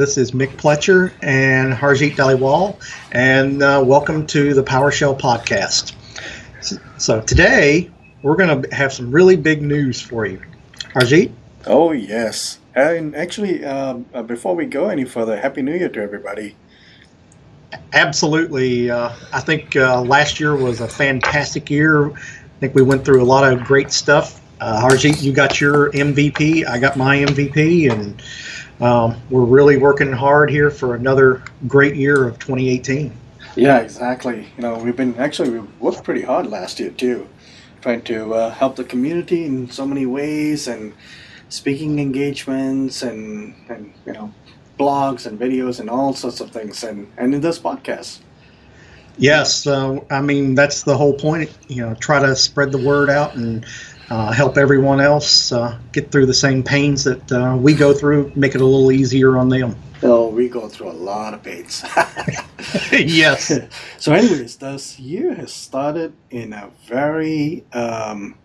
This is Mick Pletcher and Harjeet Dhaliwal, and uh, welcome to the PowerShell podcast. So, today we're going to have some really big news for you. Harjeet? Oh, yes. And actually, um, uh, before we go any further, Happy New Year to everybody. Absolutely. Uh, I think uh, last year was a fantastic year. I think we went through a lot of great stuff. Uh, Harjeet, you got your MVP. I got my MVP, and um, we're really working hard here for another great year of 2018. Yeah, exactly. You know, we've been actually we worked pretty hard last year too, trying to uh, help the community in so many ways and speaking engagements and and you know blogs and videos and all sorts of things and and in this podcast. Yes, uh, I mean that's the whole point. You know, try to spread the word out and uh, help everyone else uh, get through the same pains that uh, we go through, make it a little easier on them. Oh, we go through a lot of pains. yes. so, anyways, this year has started in a very um,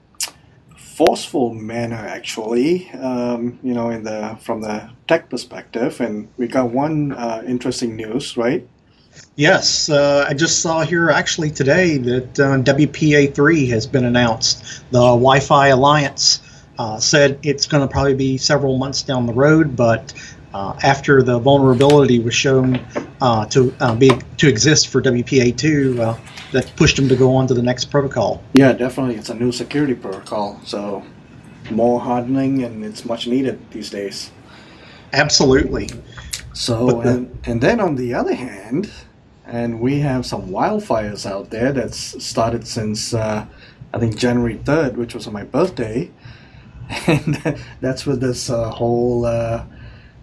forceful manner, actually. Um, you know, in the from the tech perspective, and we got one uh, interesting news, right? Yes, uh, I just saw here actually today that uh, WPA3 has been announced. The Wi Fi Alliance uh, said it's going to probably be several months down the road, but uh, after the vulnerability was shown uh, to uh, be to exist for WPA2, that pushed them to go on to the next protocol. Yeah, definitely. It's a new security protocol, so more hardening, and it's much needed these days. Absolutely. So, and, and then on the other hand, and we have some wildfires out there that's started since uh, I think January 3rd, which was on my birthday. And that's with this uh, whole uh,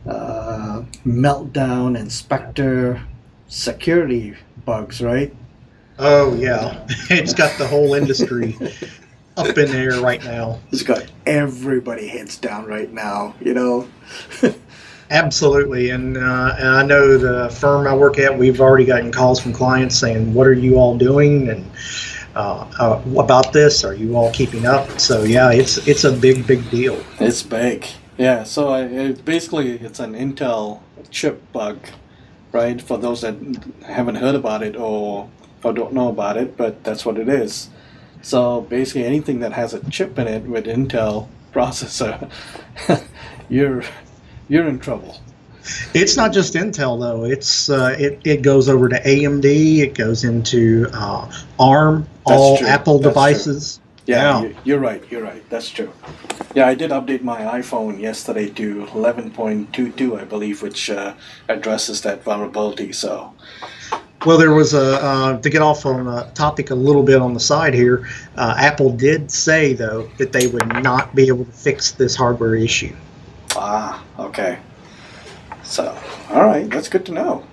uh, meltdown and Spectre security bugs, right? Oh, yeah. it's got the whole industry up in there right now. It's got everybody heads down right now, you know? Absolutely, and, uh, and I know the firm I work at, we've already gotten calls from clients saying, "What are you all doing?" and uh, uh, about this. Are you all keeping up? So yeah, it's it's a big big deal. It's big, yeah. So it, basically, it's an Intel chip bug, right? For those that haven't heard about it or or don't know about it, but that's what it is. So basically, anything that has a chip in it with Intel processor, you're you're in trouble. It's not just Intel though. It's uh, it it goes over to AMD. It goes into uh, ARM, That's all true. Apple That's devices. True. Yeah, yeah, you're right. You're right. That's true. Yeah, I did update my iPhone yesterday to 11.22, I believe, which uh, addresses that vulnerability. So. Well, there was a uh, to get off on a topic a little bit on the side here. Uh, Apple did say though that they would not be able to fix this hardware issue. Ah, okay. So, all right, that's good to know.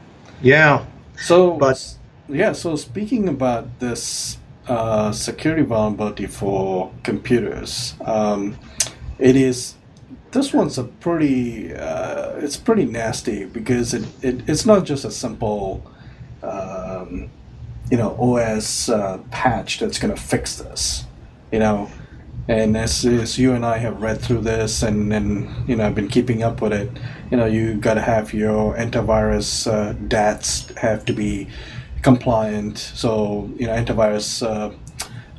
Yeah. So, but yeah. So speaking about this uh, security vulnerability for computers, um, it is. This one's a pretty. Uh, it's pretty nasty because it, it it's not just a simple. Um, you know, OS uh, patch that's going to fix this. You know, and as, as you and I have read through this and, and you know, I've been keeping up with it, you know, you got to have your antivirus uh, DATs have to be compliant. So, you know, antivirus uh,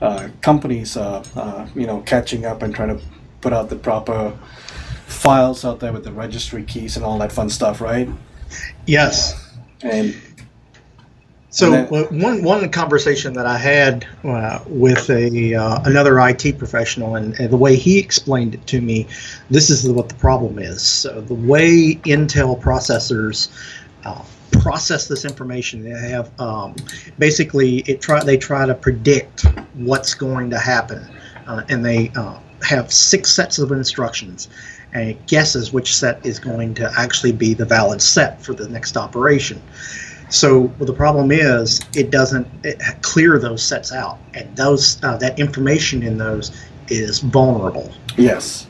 uh, companies, are, uh, you know, catching up and trying to put out the proper files out there with the registry keys and all that fun stuff, right? Yes. And so then, one one conversation that I had uh, with a uh, another IT professional, and, and, the way he explained it to me, this is what the problem is. So the way Intel processors uh, process this information, they have um, basically it try they try to predict what's going to happen, uh, and they uh, have six sets of instructions. And it guesses which set is going to actually be the valid set for the next operation. So well, the problem is it doesn't it clear those sets out, and those uh, that information in those is vulnerable. Yes.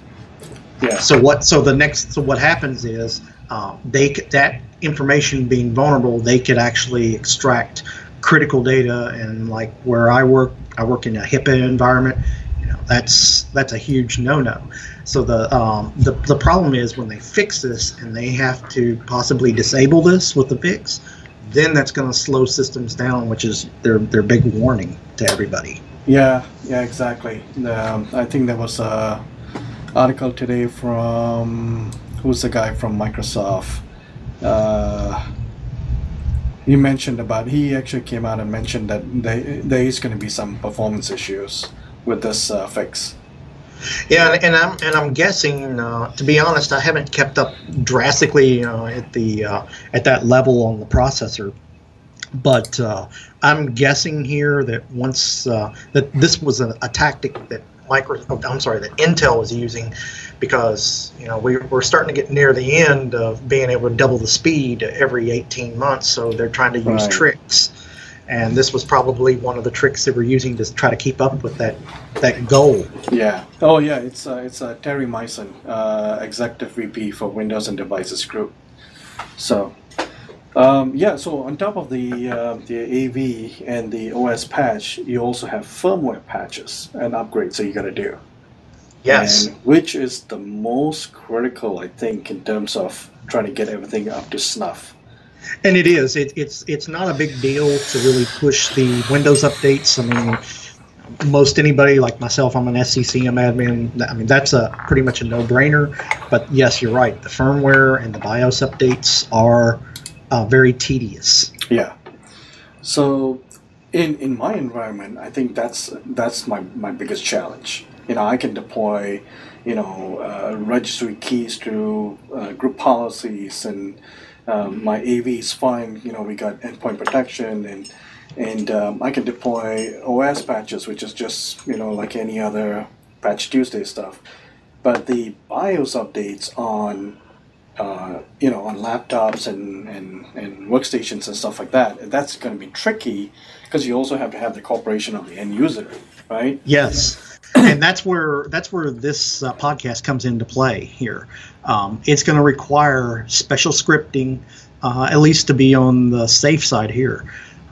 Yeah. So what? So the next. So what happens is uh, they that information being vulnerable, they could actually extract critical data, and like where I work, I work in a HIPAA environment. You know, That's that's a huge no-no. So the um, the the problem is when they fix this and they have to possibly disable this with the fix, then that's going to slow systems down, which is their their big warning to everybody. Yeah, yeah, exactly. Um, I think there was a article today from who's the guy from Microsoft. Uh, you mentioned about he actually came out and mentioned that they, there is going to be some performance issues with this uh, fix. Yeah, and, and, I'm and I'm guessing. Uh, to be honest, I haven't kept up drastically uh, at the uh, at that level on the processor, but uh, I'm guessing here that once uh, that this was a, a tactic that micro, oh, I'm sorry, that Intel was using, because you know we, we're starting to get near the end of being able to double the speed every 18 months. So they're trying to use right. tricks and this was probably one of the tricks they were using to try to keep up with that that goal. Yeah. Oh, yeah. It's uh, it's uh, Terry Myerson, uh, executive VP for Windows and Devices Group. So, um, yeah. So on top of the uh, the AV and the OS patch, you also have firmware patches and upgrades that you got to do. Yes. And which is the most critical, I think, in terms of trying to get everything up to snuff. And it is. It, it's it's not a big deal to really push the Windows updates. I mean, most anybody like myself, I'm an SCCM admin. I mean, that's a pretty much a no-brainer. But yes, you're right. The firmware and the BIOS updates are uh, very tedious. Yeah. So, in in my environment, I think that's that's my my biggest challenge. You know, I can deploy, you know, uh, registry keys to uh, group policies and um, my AV is fine. You know, we got endpoint protection and and um, I can deploy OS patches, which is just you know like any other Patch Tuesday stuff. But the BIOS updates on uh, you know on laptops and, and, and workstations and stuff like that, that's going to be tricky because you also have to have the cooperation of the end user, right? Yes and that's where that's where this uh, podcast comes into play here. Um, it's going to require special scripting, uh, at least to be on the safe side here,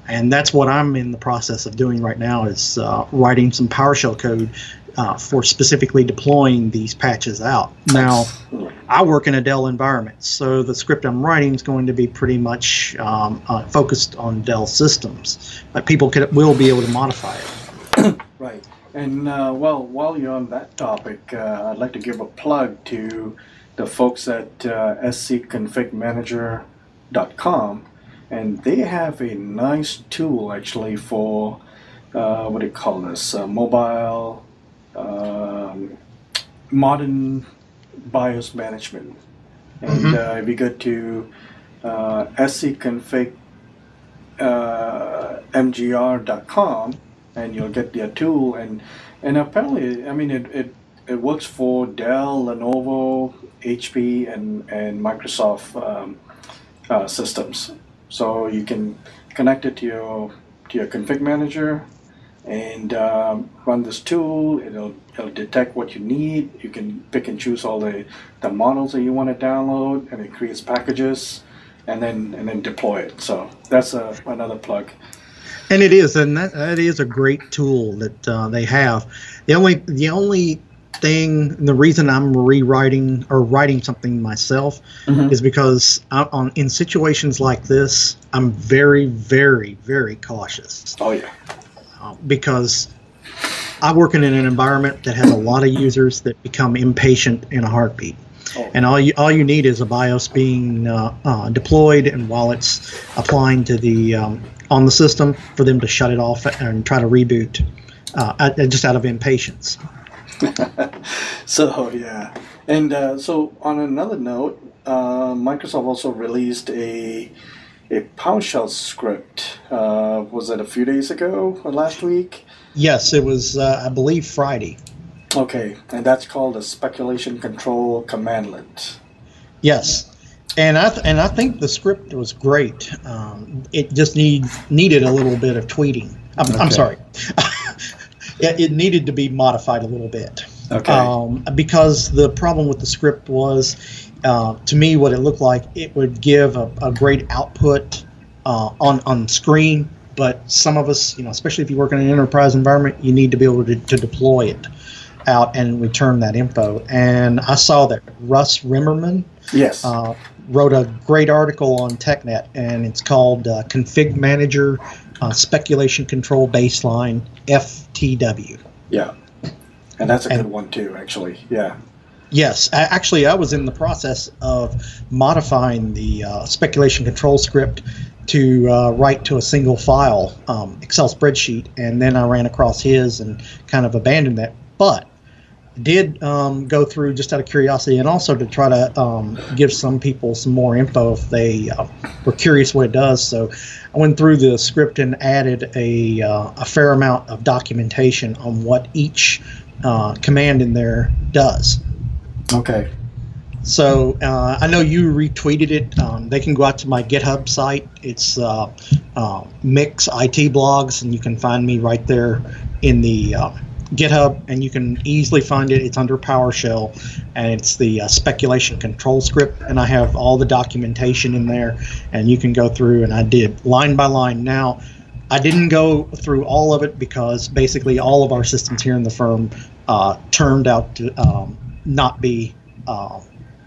and that's what I'm in the process of doing right now is uh, writing some PowerShell code uh, for specifically deploying these patches out. Now, I work in a Dell environment, so the script I'm writing is going to be pretty much um, uh, focused on Dell systems, but people could, will be able to modify it. And uh, well, while you're on that topic, uh, I'd like to give a plug to the folks at uh, scconfigmanager.com, and they have a nice tool actually for uh, what do you call this? Uh, mobile, um, modern BIOS management. And mm-hmm. uh, if you go to uh, scconfigmgr.com, and you'll get their tool and and apparently I mean it, it it works for Dell, Lenovo, HP, and and Microsoft um, uh, systems. So you can connect it to your to your config manager and um, run this tool. It'll it'll detect what you need. You can pick and choose all the the models that you want to download, and it creates packages, and then and then deploy it. So that's a, another plug. And it is, and that, that is a great tool that uh, they have. The only the only thing, the reason I'm rewriting or writing something myself mm-hmm. is because I, on in situations like this, I'm very, very, very cautious. Oh yeah, uh, because I work in an environment that has a lot of users that become impatient in a heartbeat. Oh. And all you all you need is a BIOS being uh, uh, deployed, and while it's applying to the um, on the system, for them to shut it off and try to reboot, uh, just out of impatience. so yeah, and uh, so on another note, uh, Microsoft also released a a PowerShell script. Uh, was it a few days ago or last week? Yes, it was. I believe Friday. Okay, and that's called a speculation control commandlet. Yes, and I th- and I think the script was great. Um, it just need needed a little bit of tweeting. I'm, okay. I'm sorry, it, it, needed to be modified a little bit. Okay. Um, because the problem with the script was, uh, to me, what it looked like it would give a, a great output uh, on on screen, but some of us, you know, especially if you work in an enterprise environment, you need to be able to, to deploy it. Out and return that info. And I saw that Russ Rimmerman Yes. uh, wrote a great article on TechNet, and it's called uh, Config Manager uh, Speculation Control Baseline FTW. yeah. And that's a and- good one too, actually. Yeah. Yes, a- actually, I was in the process of modifying the uh, speculation control script to uh, write to a single file um, Excel spreadsheet, and then I ran across his and kind of abandoned that. But did um, go through just out of curiosity, and also to try to um, give some people some more info if they uh, were curious what it does. So I went through the script and added a, uh, a fair amount of documentation on what each uh, command in there does. Okay. So uh, I know you retweeted it. Um, they can go out to my GitHub site. It's uh, uh, Mick's IT Blogs, and you can find me right there in the uh, GitHub, and you can easily find it. It's under PowerShell, and it's the uh, speculation control script, and I have all the documentation in there, and you can go through, and I did line by line. Now, I didn't go through all of it because basically all of our systems here in the firm uh, turned out to um, not be. Uh,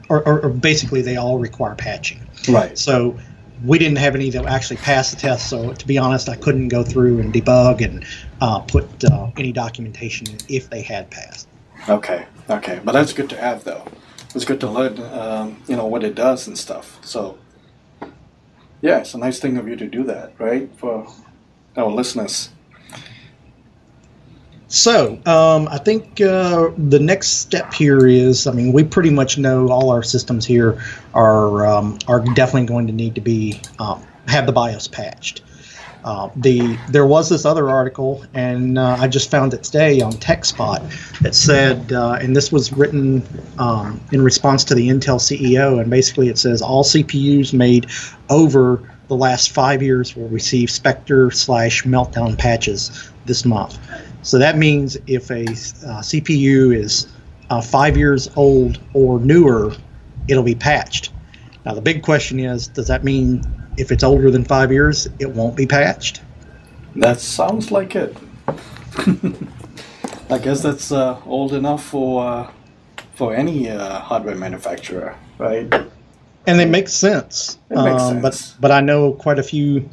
or, or, or basically they all require patching. Right. So we didn't have any that actually passed the test. So to be honest, I couldn't go through and debug and uh, put uh, any documentation in if they had passed. Okay. Okay. But that's good to have, though. It's good to learn, um, you know, what it does and stuff. So, yeah, it's a nice thing of you to do that, right? For our listeners. So um, I think uh, the next step here is, I mean, we pretty much know all our systems here are um, are definitely going to need to be um, have the BIOS patched. Uh, the there was this other article, and uh, I just found it today on TechSpot that said, uh, and this was written um, in response to the Intel CEO, and basically it says all CPUs made over the last five years will receive Spectre slash Meltdown patches this month. So that means if a uh, CPU is uh, five years old or newer, it'll be patched. Now the big question is, does that mean if it's older than five years, it won't be patched? That sounds like it. I guess that's uh, old enough for uh, for any uh, hardware manufacturer, right? And it makes sense. It makes Um, But sense. but I know quite a few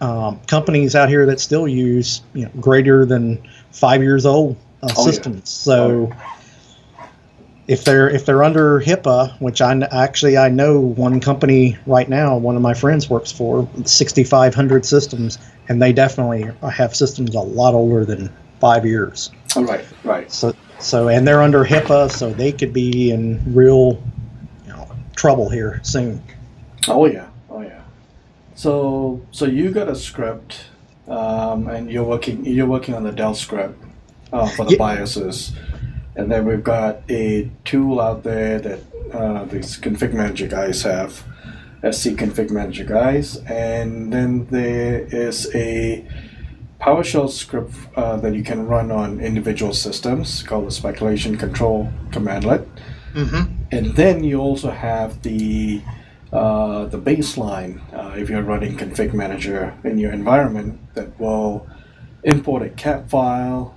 um, companies out here that still use you know greater than five years old uh, Oh, yeah. systems. So if they're if they're under HIPAA, which I actually I know one company right now, one of my friends works for, 6,500 systems, and they definitely have systems a lot older than five years. All right, right. So so and they're under HIPAA, so they could be in real you know, trouble here soon. Oh yeah, oh yeah. So so you got a script, um, and you're working you're working on the Dell script uh, for the Yeah. BIOSes, and then we've got a tool out there that uh, these config manager guys have, SC config manager guys, and then there is a PowerShell script uh, that you can run on individual systems called the speculation control commandlet. Mm-hmm. And then you also have the uh, the baseline uh, if you're running config manager in your environment that will import a CAB file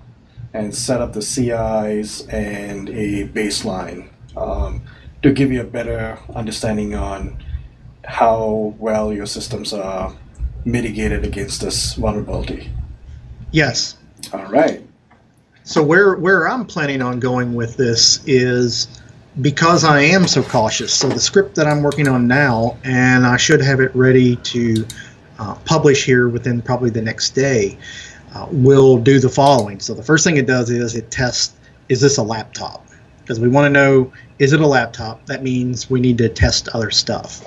and set up the CIs and a baseline um, to give you a better understanding on how well your systems are mitigated against this vulnerability. Yes. All right. So where where I'm planning on going with this is because I am so cautious. So the script that I'm working on now, and I should have it ready to uh, publish here within probably the next day, uh, will do the following. So the first thing it does is it tests: is this a laptop? Because we want to know is it a laptop? That means we need to test other stuff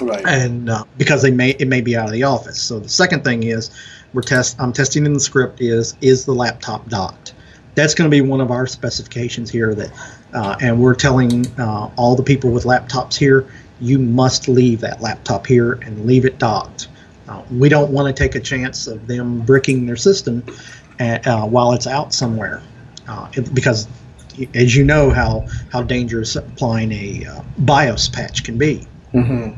Right. and uh, because they may it may be out of the office. So the second thing is we're test I'm testing in the script is is the laptop docked. That's going to be one of our specifications here that, uh, and we're telling uh, all the people with laptops here, you must leave that laptop here and leave it docked. Uh, we don't want to take a chance of them bricking their system at, uh, while it's out somewhere, uh, it- because as you know how how dangerous applying a uh, BIOS patch can be. hmm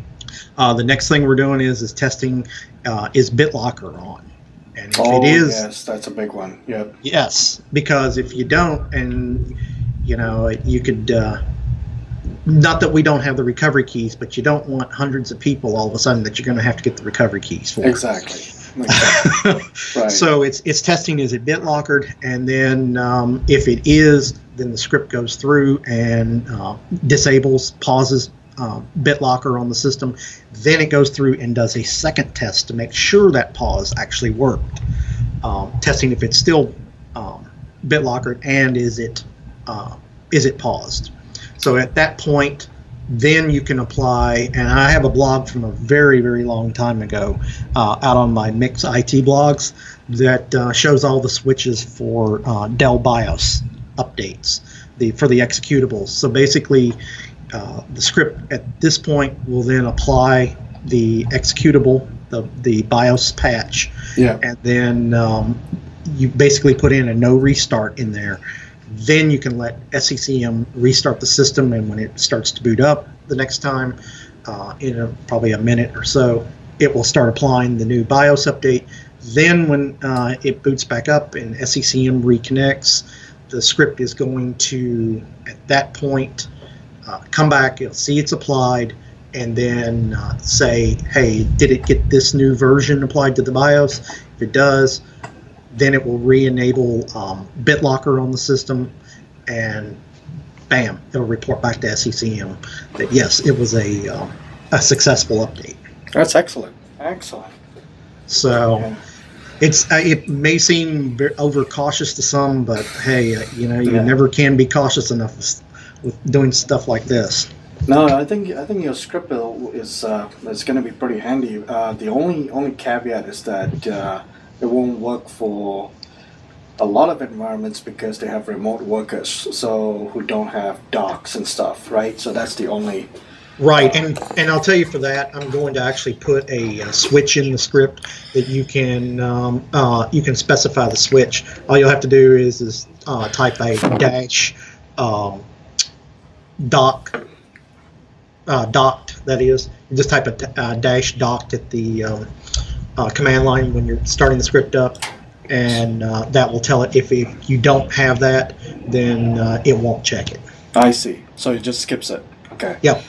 Uh, the next thing we're doing is is testing uh, is BitLocker on, And if oh, it is, yes, that's a big one. Yep. Yes, because if you don't, and you know, you could. Not that we don't have the recovery keys, but you don't want hundreds of people all of a sudden that you're going to have to get the recovery keys for. Exactly. exactly. right. So it's it's testing is it BitLockered, and then um, if it is, then the script goes through and uh, disables, pauses uh, BitLocker on the system. Then it goes through and does a second test to make sure that pause actually worked, um, testing if it's still um, BitLockered and is it uh, is it paused. So at that point, then you can apply. And I have a blog from a very, very long time ago uh, out on my Mick's IT blogs that uh, shows all the switches for uh, Dell BIOS updates the for the executables. So basically, uh, the script at this point will then apply the executable, the the BIOS patch, yeah. and then um, you basically put in a no restart in there then you can let SCCM restart the system, and when it starts to boot up the next time, uh, in a, probably a minute or so, it will start applying the new BIOS update. Then, when uh, it boots back up and SCCM reconnects, the script is going to, at that point, uh, come back. It'll see it's applied, and then uh, say, "Hey, did it get this new version applied to the BIOS?" If it does, then it will re-enable um, BitLocker on the system, and bam, it'll report back to SCCM that yes, it was a uh, a successful update. That's excellent. Excellent. So. Yeah. It's uh, it may seem overcautious to some, but hey, uh, you know you yeah. never can be cautious enough with doing stuff like this. No, I think I think your script is uh, is going to be pretty handy. Uh, the only only caveat is that uh, it won't work for a lot of environments because they have remote workers so who don't have docks and stuff right? So that's the only right and and i'll tell you for that i'm going to actually put a, a switch in the script that you can um, uh, you can specify the switch. All you'll have to do is is uh, type a dash um, dock uh, docked that is. Just type a uh, dash docked at the um, uh, command line when you're starting the script up, and uh, that will tell it if, if you don't have that, then uh, it won't check it. I see. So it just skips it. Okay. Yep.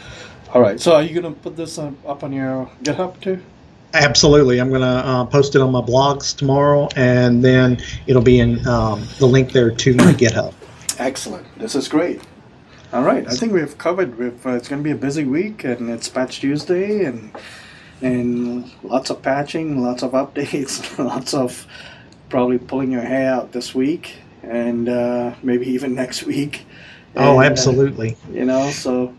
All right. So are you going to put this up on your GitHub too? Absolutely. I'm going to uh, post it on my blogs tomorrow, and then it'll be in um, the link there to my GitHub. Excellent. This is great. All right. I think we've covered. We've, uh, it's going to be a busy week, and it's Patch Tuesday, and and lots of patching, lots of updates, lots of probably pulling your hair out this week and uh, maybe even next week. Oh, and, absolutely. Uh, you know, so.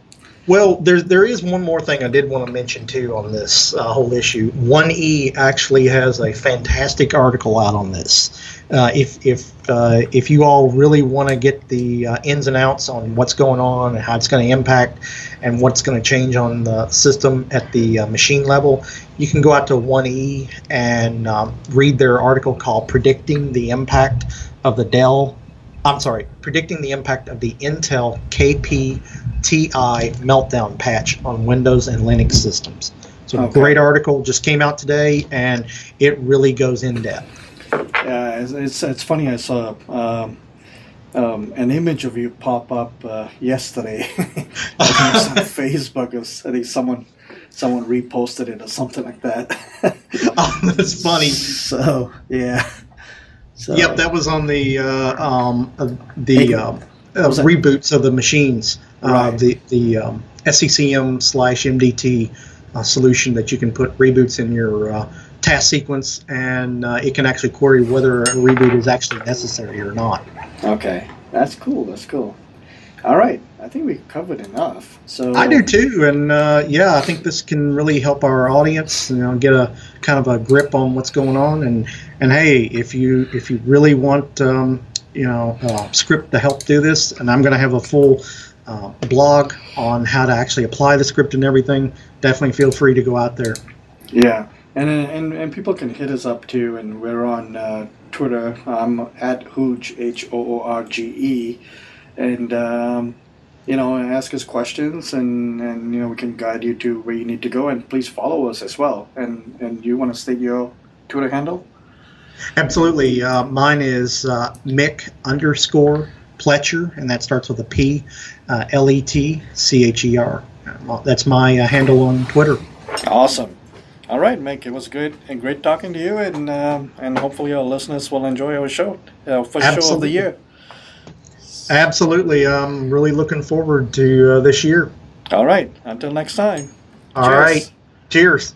Well, there there is one more thing I did want to mention too on this uh, whole issue. One E actually has a fantastic article out on this. Uh, if if uh, if you all really want to get the uh, ins and outs on what's going on and how it's going to impact and what's going to change on the system at the uh, machine level, you can go out to 1E and um, read their article called "Predicting the Impact of the Dell." I'm sorry, predicting the impact of the Intel KPTI meltdown patch on Windows and Linux systems. So, okay. great article just came out today, and it really goes in depth. Yeah, it's, it's, it's funny. I saw um, um, an image of you pop up uh, yesterday on Facebook. I think someone someone reposted it or something like that. oh, that's funny. So yeah. So, yep, that was on the uh, um, uh, the uh, reboots of the machines. Uh, right. the the um, SCCM slash MDT uh, solution that you can put reboots in your uh, task sequence, and uh, it can actually query whether a reboot is actually necessary or not. Okay, that's cool. That's cool. All right, I think we covered enough. So I do too, and uh, yeah, I think this can really help our audience, you know, get a kind of a grip on what's going on. And and hey, if you if you really want, um, you know, uh, script to help do this, and I'm going to have a full uh, blog on how to actually apply the script and everything. Definitely feel free to go out there. Yeah, and and and people can hit us up too, and we're on uh, Twitter. I'm at Hoorge H O O R G E, and um, you know, ask us questions, and and you know we can guide you to where you need to go. And please follow us as well. And and you want to state your Twitter handle? Absolutely. Uh, mine is uh, Mick underscore Pletcher, and that starts with a P, uh, L E T C H E R. That's my uh, handle on Twitter. Awesome. All right, Mick. It was good and great talking to you, and um, and hopefully our listeners will enjoy our show, our first Absolutely. show of the year. Absolutely. I'm really looking forward to uh, this year. All right. Until next time. All Cheers. right. Cheers.